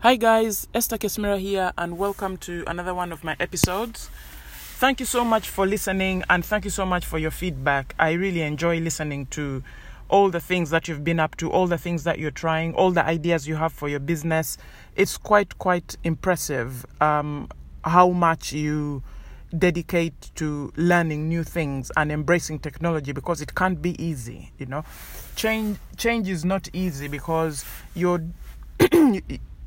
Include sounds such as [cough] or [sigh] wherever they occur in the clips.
Hi guys, Esther Kesmira here, and welcome to another one of my episodes. Thank you so much for listening, and thank you so much for your feedback. I really enjoy listening to all the things that you've been up to, all the things that you're trying, all the ideas you have for your business. It's quite quite impressive um, how much you dedicate to learning new things and embracing technology because it can't be easy. You know, change change is not easy because you're [clears throat]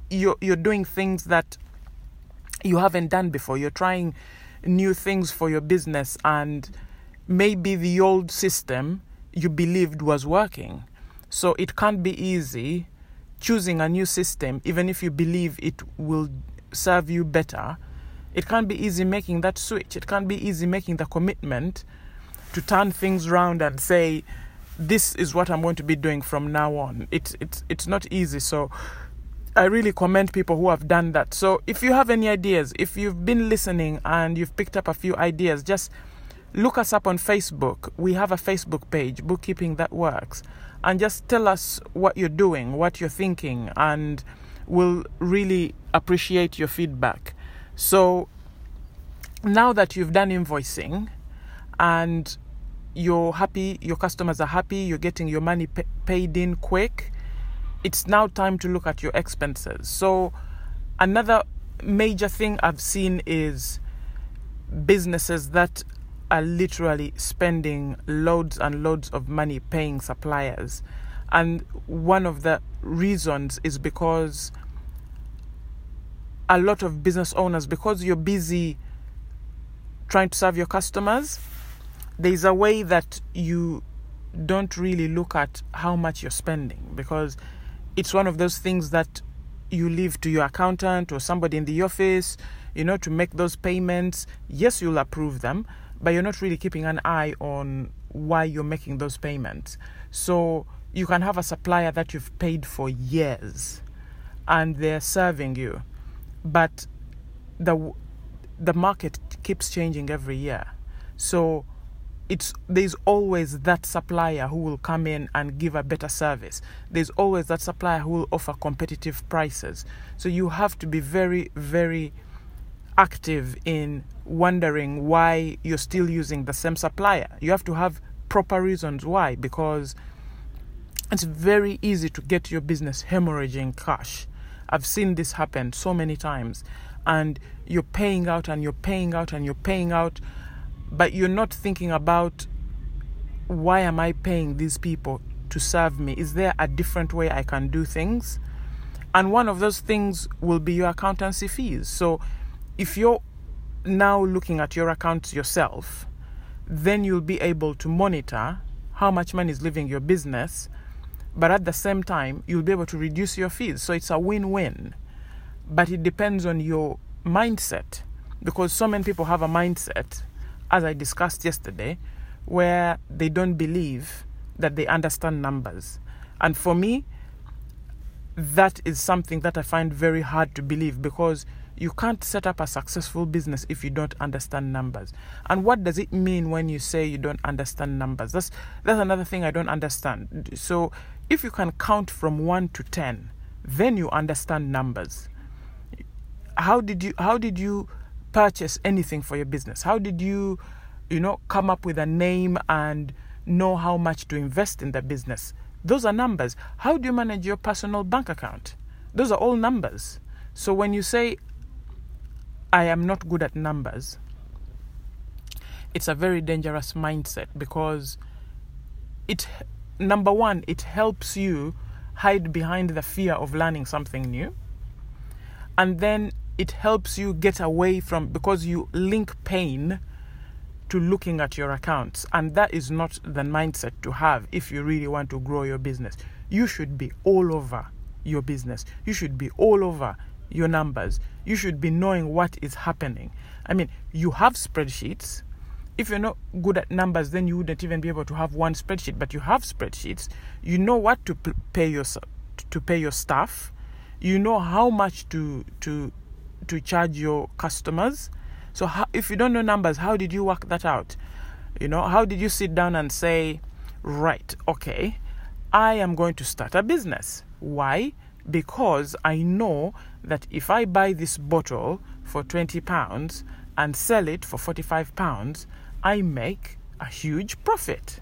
you're you're doing things that you haven't done before. You're trying new things for your business and maybe the old system you believed was working. So it can't be easy choosing a new system even if you believe it will serve you better. It can't be easy making that switch. It can't be easy making the commitment to turn things around and say this is what I'm going to be doing from now on. It's it's it's not easy. So I really commend people who have done that. So if you have any ideas, if you've been listening and you've picked up a few ideas, just look us up on Facebook. We have a Facebook page, Bookkeeping That Works, and just tell us what you're doing, what you're thinking, and we'll really appreciate your feedback. So now that you've done invoicing and you're happy, your customers are happy, you're getting your money pa- paid in quick it's now time to look at your expenses. So, another major thing I've seen is businesses that are literally spending loads and loads of money paying suppliers. And one of the reasons is because a lot of business owners, because you're busy trying to serve your customers, there's a way that you don't really look at how much you're spending because it's one of those things that you leave to your accountant or somebody in the office, you know, to make those payments. Yes, you'll approve them, but you're not really keeping an eye on why you're making those payments. So you can have a supplier that you've paid for years and they're serving you, but the the market keeps changing every year. So it's there's always that supplier who will come in and give a better service. There's always that supplier who will offer competitive prices. So you have to be very very active in wondering why you're still using the same supplier. You have to have proper reasons why because it's very easy to get your business hemorrhaging cash. I've seen this happen so many times. And you're paying out and you're paying out and you're paying out but you're not thinking about why am I paying these people to serve me? Is there a different way I can do things? And one of those things will be your accountancy fees. So if you're now looking at your accounts yourself, then you'll be able to monitor how much money is leaving your business, but at the same time, you'll be able to reduce your fees. So it's a win win. But it depends on your mindset because so many people have a mindset as I discussed yesterday, where they don't believe that they understand numbers. And for me, that is something that I find very hard to believe because you can't set up a successful business if you don't understand numbers. And what does it mean when you say you don't understand numbers? That's that's another thing I don't understand. So if you can count from 1 to 10, then you understand numbers. How did you how did you purchase anything for your business? How did you, you know, come up with a name and know how much to invest in the business? Those are numbers. How do you manage your personal bank account? Those are all numbers. So when you say, I am not good at numbers, it's a very dangerous mindset because it, number one, it helps you hide behind the fear of learning something new. And then it helps you get away from because you link pain to looking at your accounts. And that is not the mindset to have if you really want to grow your business. You should be all over your business. You should be all over your numbers. You should be knowing what is happening. I mean you have spreadsheets. If you're not good at numbers then you wouldn't even be able to have one spreadsheet. But you have spreadsheets. You know what to pay your to pay your staff. You know how much to to to charge your customers. So how, if you don't know numbers, how did you work that out? You know, how did you sit down and say, right, okay, I am going to start a business. Why? because I know that if I buy this bottle for 20 pounds and sell it for 45 pounds, I make a huge profit.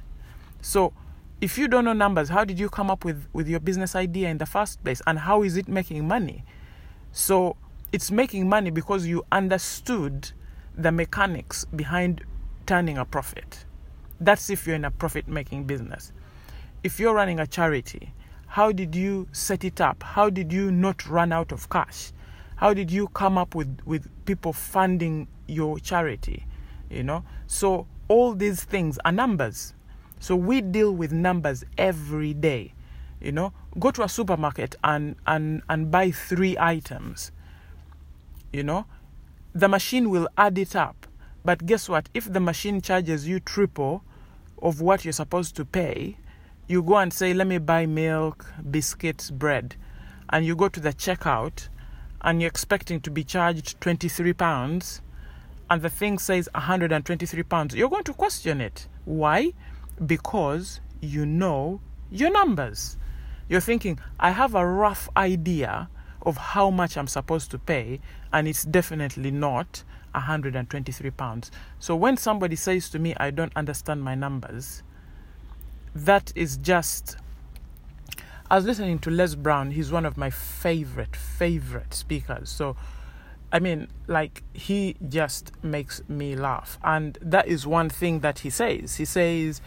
So, if you don't know numbers, how did you come up with, with your business idea in the first place? And how is it making money? So, it's making money because you understood the mechanics behind turning a profit. That's if you're in a profit making business. If you're running a charity, how did you set it up? How did you not run out of cash? How did you come up with, with people funding your charity? You know, so all these things are numbers. So we deal with numbers every day. You know, go to a supermarket and, and, and buy three items. You know, the machine will add it up. But guess what? If the machine charges you triple of what you're supposed to pay, you go and say, Let me buy milk, biscuits, bread. And you go to the checkout and you're expecting to be charged 23 pounds and the thing says 123 pounds, you're going to question it. Why? Because you know your numbers. You're thinking, I have a rough idea of how much I'm supposed to pay, and it's definitely not 123 pounds. So when somebody says to me, I don't understand my numbers, that is just. I was listening to Les Brown. He's one of my favorite, favorite speakers. So I mean, like, he just makes me laugh. And that is one thing that he says. He says,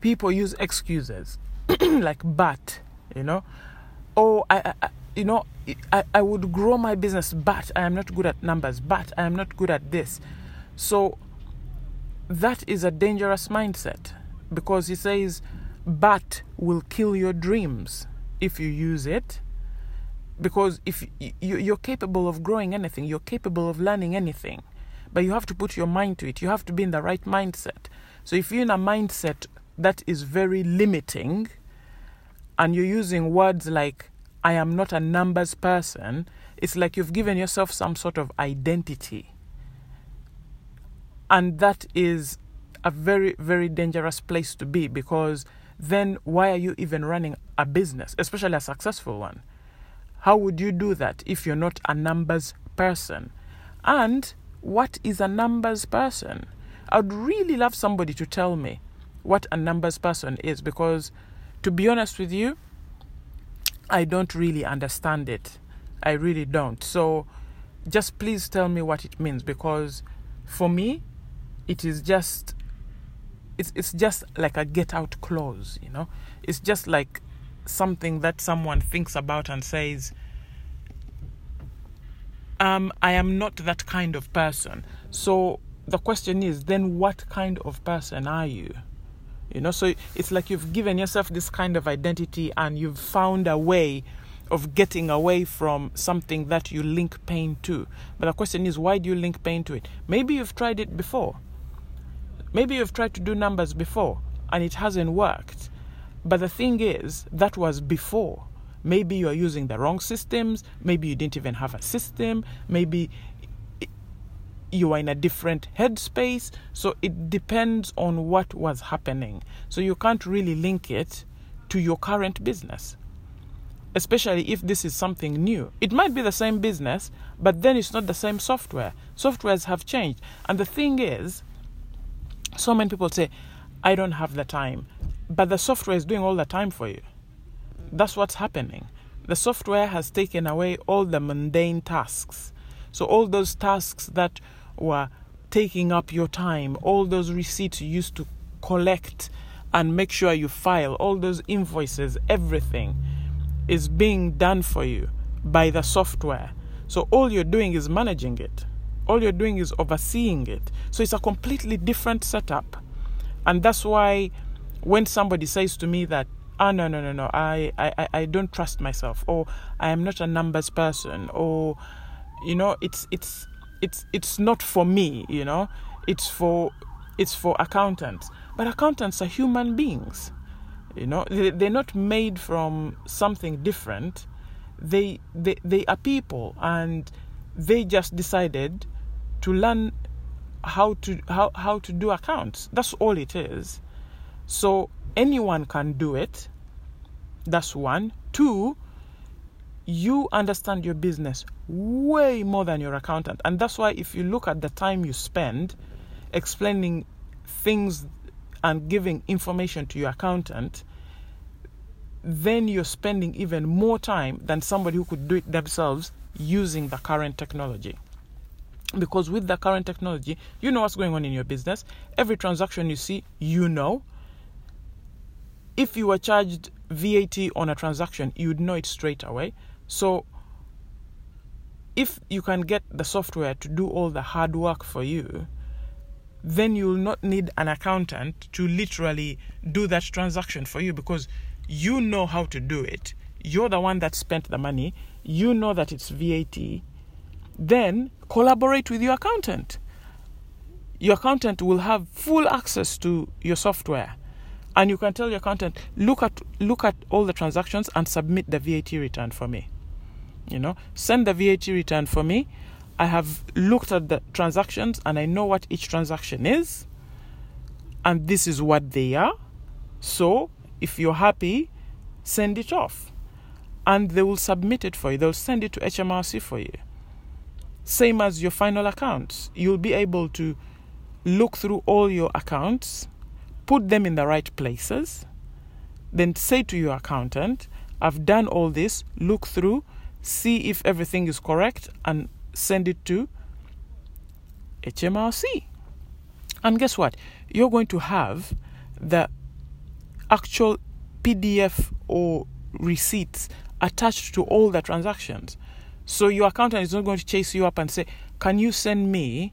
people use excuses [clears throat] like, but, you know, oh, I, you know, I, I would grow my business, but I am not good at numbers, but I am not good at this. So that is a dangerous mindset because he says, but will kill your dreams if you use it. Because if you're capable of growing anything you're capable of learning anything but you have to put your mind to it. You have to be in the right mindset. So if you're in a mindset that is very limiting and you're using words like i am not a numbers person it's like you've given yourself some sort of identity and that is a very very dangerous place to be because then why are you even running a business especially a successful one how would you do that if you're not a numbers person? And what is a numbers person? I'd really love somebody to tell me what a numbers person is because, to be honest with you, I don't really understand it. I really don't. So, just please tell me what it means because for me, it is just it's it's just like a get out clause, you know. It's just like something that someone thinks about and says, um, I am not that kind of person. So the question is, then what kind of person are you? You know, so it's like you've given yourself this kind of identity and you've found a way of getting away from something that you link pain to. But the question is, why do you link pain to it? Maybe you've tried it before. Maybe you've tried to do numbers before and it hasn't worked. But the thing is, that was before. Maybe you are using the wrong systems. Maybe you didn't even have a system. Maybe you are in a different headspace. So it depends on what was happening. So you can't really link it to your current business, especially if this is something new. It might be the same business, but then it's not the same software. Softwares have changed. And the thing is, so many people say, I don't have the time. But the software is doing all the time for you. That's what's happening. The software has taken away all the mundane tasks. So, all those tasks that were taking up your time, all those receipts you used to collect and make sure you file, all those invoices, everything is being done for you by the software. So, all you're doing is managing it, all you're doing is overseeing it. So, it's a completely different setup. And that's why when somebody says to me that oh no no no no I, I i don't trust myself or i am not a numbers person or you know it's it's it's it's not for me you know? It's for it's for accountants. But accountants are human beings you know? They're not made from something different. They they, they are people and they just decided to learn how to how, how to do accounts. That's all it is. So anyone can do it. That's one. Two, you understand your business way more than your accountant. And that's why, if you look at the time you spend explaining things and giving information to your accountant, then you're spending even more time than somebody who could do it themselves using the current technology. Because with the current technology, you know what's going on in your business. Every transaction you see, you know. If you were charged VAT on a transaction, you'd know it straight away. So, if you can get the software to do all the hard work for you, then you'll not need an accountant to literally do that transaction for you because you know how to do it. You're the one that spent the money, you know that it's VAT. Then collaborate with your accountant. Your accountant will have full access to your software. And you can tell your accountant, look at look at all the transactions and submit the VAT return for me. You know, send the VAT return for me I have looked at the transactions and I know what each transaction is, and this is what they are. So, if you're happy, send it off. And they will submit it for you, they'll send it to HMRC for you. Same as your final accounts. You'll be able to look through all your accounts, put them in the right places, then say to your accountant, I've done all this, look through, see if everything is correct, and send it to HMRC. And guess what? You're going to have the actual PDF or receipts attached to all the transactions. So your accountant is not going to chase you up and say, Can you send me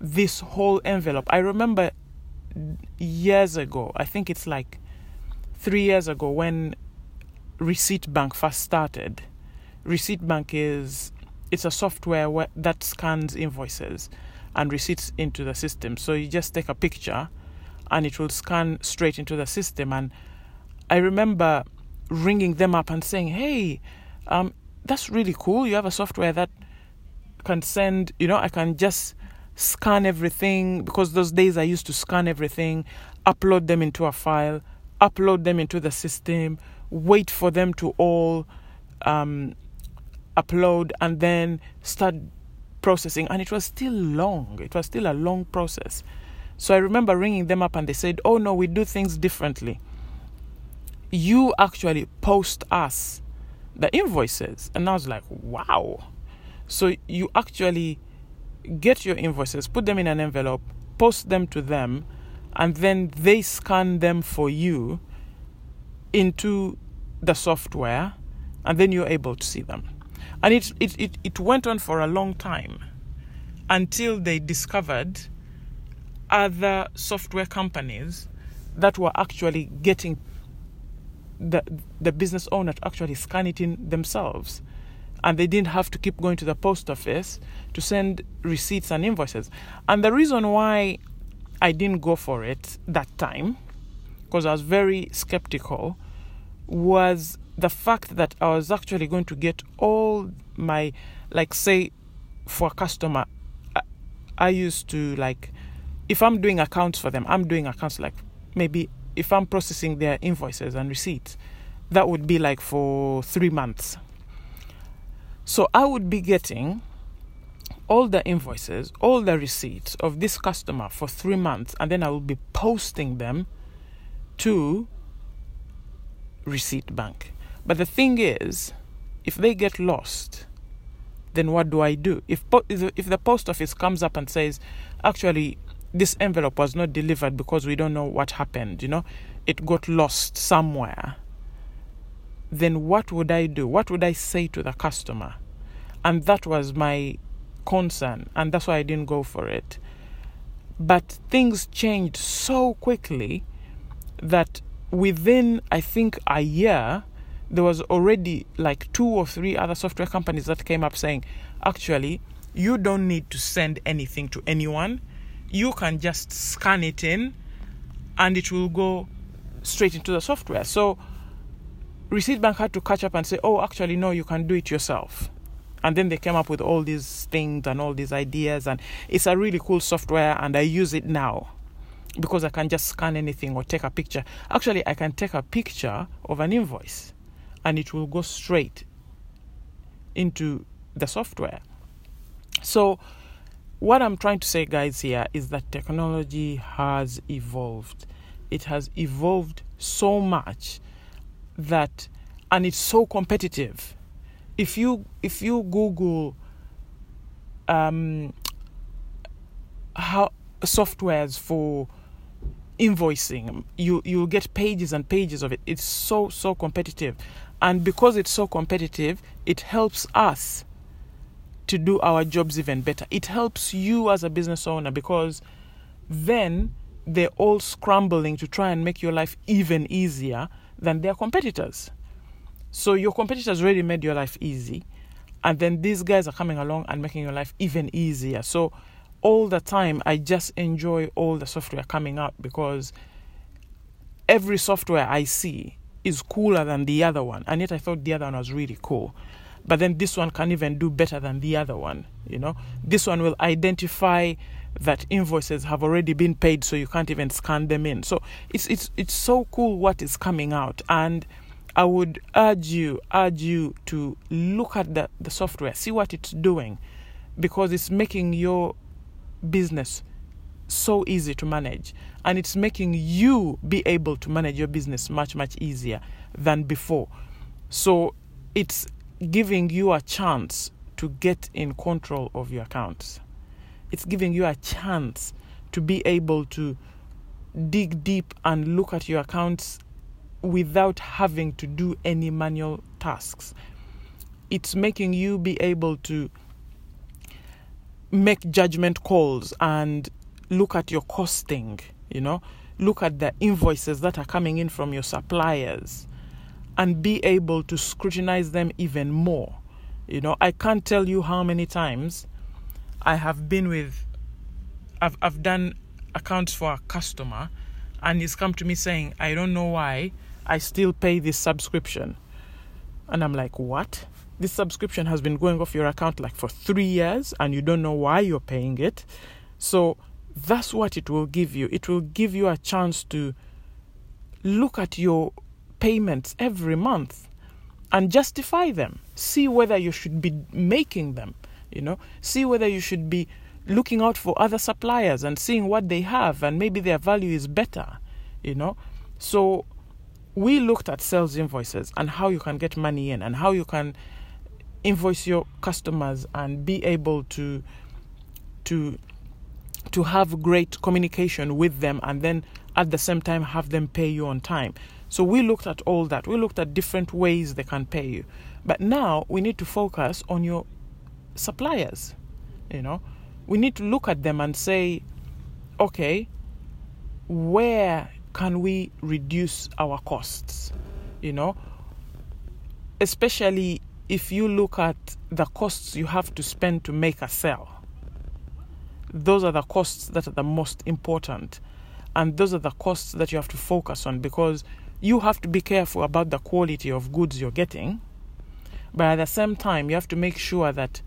this whole envelope? I remember years ago, I think it's like three years ago when Receipt Bank first started. Receipt Bank is it's a software where, that scans invoices and receipts into the system. So you just take a picture and it will scan straight into the system. And I remember ringing them up and saying, hey, um, that's really cool. You have a software that can send, you know, I can just scan everything because those days I used to scan everything, upload them into a file, upload them into the system, wait for them to all um, upload and then start processing. And it was still long. It was still a long process. So i remember ringing them up and they said oh no we do things differently. You actually post us the invoices. And i was like wow. So you actually get your invoices put them in an envelope post them to them and then they scan them for you into the software and then you're able to see them and it, it, it, it went on for a long time until they discovered other software companies that were actually getting the, the business owner to actually scan it in themselves. And they didn't have to keep going to the post office to send receipts and invoices. And the reason why I didn't go for it that time, because I was very skeptical, was the fact that I was actually going to get all my, like, say, for a customer, I, I used to, like, if I'm doing accounts for them, I'm doing accounts like maybe if I'm processing their invoices and receipts, that would be like for three months. So I would be getting all the invoices, all the receipts of this customer for three months, and then I will be posting them to Receipt Bank. But the thing is, if they get lost, then what do I do? If if the post office comes up and says, actually, this envelope was not delivered because we don't know what happened, you know, it got lost somewhere. Then what would I do? What would I say to the customer? And that was my concern, and that's why I didn't go for it. But things changed so quickly that within, I think, a year, there was already like two or three other software companies that came up saying, actually, you don't need to send anything to anyone. You can just scan it in and it will go straight into the software. So Receipt Bank had to catch up and say, oh, actually, no, you can do it yourself. And then they came up with all these things and all these ideas. And it's a really cool software, and I use it now because I can just scan anything or take a picture. Actually, I can take a picture of an invoice and it will go straight into the software. So, what I'm trying to say, guys, here is that technology has evolved. It has evolved so much that, and it's so competitive. If you if you Google um, how softwares for invoicing, you you'll get pages and pages of it. It's so so competitive, and because it's so competitive, it helps us to do our jobs even better. It helps you as a business owner because then they're all scrambling to try and make your life even easier than their competitors. So your competitors already made your life easy, and then these guys are coming along and making your life even easier. So all the time, I just enjoy all the software coming out because every software I see is cooler than the other one, and yet I thought the other one was really cool. But then this one can even do better than the other one you know? This one will identify that invoices have already been paid so you can't even scan them in. So it's it's it's so cool what is coming out. And i would urge you urge you to look at the, the software see what it's doing because it's making your business so easy to manage and it's making you be able to manage your business much much easier than before so it's giving you a chance to get in control of your accounts. It's giving you a chance to be able to dig deep and look at your accounts without having to do any manual tasks. It's making you be able to make judgment calls and look at your costing, you know, look at the invoices that are coming in from your suppliers and be able to scrutinize them even more. You know, I can't tell you how many times I have been with, I've, I've done accounts for a customer and he's come to me saying, I don't know why I still pay this subscription. And I'm like, what? This subscription has been going off your account like for three years and you don't know why you're paying it. So that's what it will give you. It will give you a chance to look at your payments every month and justify them. See whether you should be making them, you know, see whether you should be looking out for other suppliers and seeing what they have and maybe their value is better, you know. So we looked at sales invoices and how you can get money in and how you can invoice your customers and be able to to to have great communication with them and then at the same time have them pay you on time. So we looked at all that. We looked at different ways they can pay you. But now we need to focus on your suppliers. You know, we need to look at them and say, okay, where can we reduce our costs? You know, especially if you look at the costs you have to spend to make a sale. Those are the costs that are the most important. And those are the costs that you have to focus on because you have to be careful about the quality of goods you're getting, but at the same time, you have to make sure that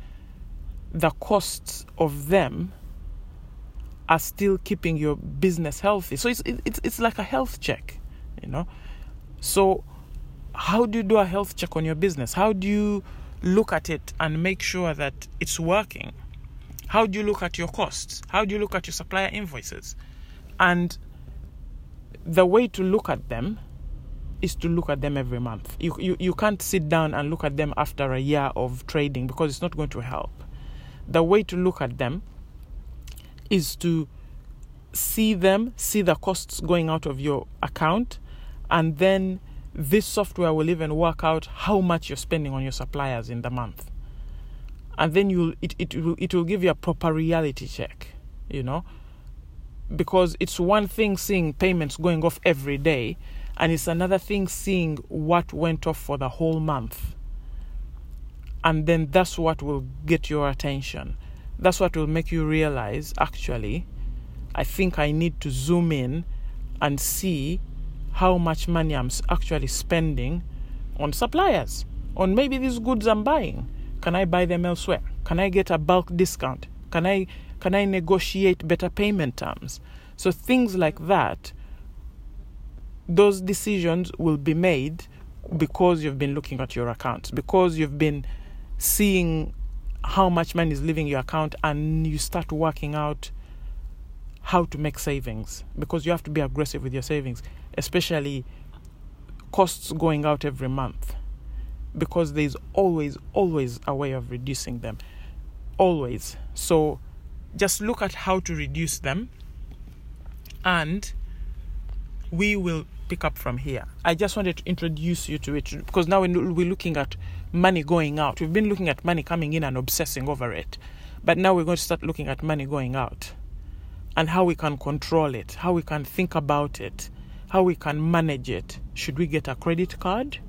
the costs of them are still keeping your business healthy. So it's it's it's like a health check, you know. So how do you do a health check on your business? How do you look at it and make sure that it's working? How do you look at your costs? How do you look at your supplier invoices? And the way to look at them is to look at them every month. You, you, you can't sit down and look at them after a year of trading because it's not going to help. The way to look at them is to see them, see the costs going out of your account, and then this software will even work out how much you're spending on your suppliers in the month. And then you'll it, it will it will give you a proper reality check, you know. Because it's one thing seeing payments going off every day and it's another thing seeing what went off for the whole month. And then that's what will get your attention. That's what will make you realize actually, I think I need to zoom in and see how much money I'm actually spending on suppliers, on maybe these goods I'm buying. Can I buy them elsewhere? Can I get a bulk discount? Can I can I negotiate better payment terms? So things like that those decisions will be made because you've been looking at your accounts, because you've been seeing how much money is leaving your account and you start working out how to make savings because you have to be aggressive with your savings, especially costs going out every month because there's always, always a way of reducing them. Always. So just look at how to reduce them and we will pick up from here. I just wanted to introduce you to it because now we're looking at money going out. We've been looking at money coming in and obsessing over it. But now we're going to start looking at money going out and how we can control it, how we can think about it, how we can manage it. Should we get a credit card?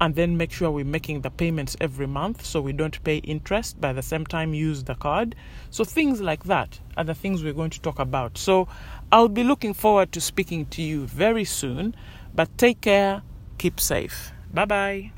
And then make sure we're making the payments every month so we don't pay interest, by the same time, use the card. So, things like that are the things we're going to talk about. So, I'll be looking forward to speaking to you very soon. But take care, keep safe. Bye bye.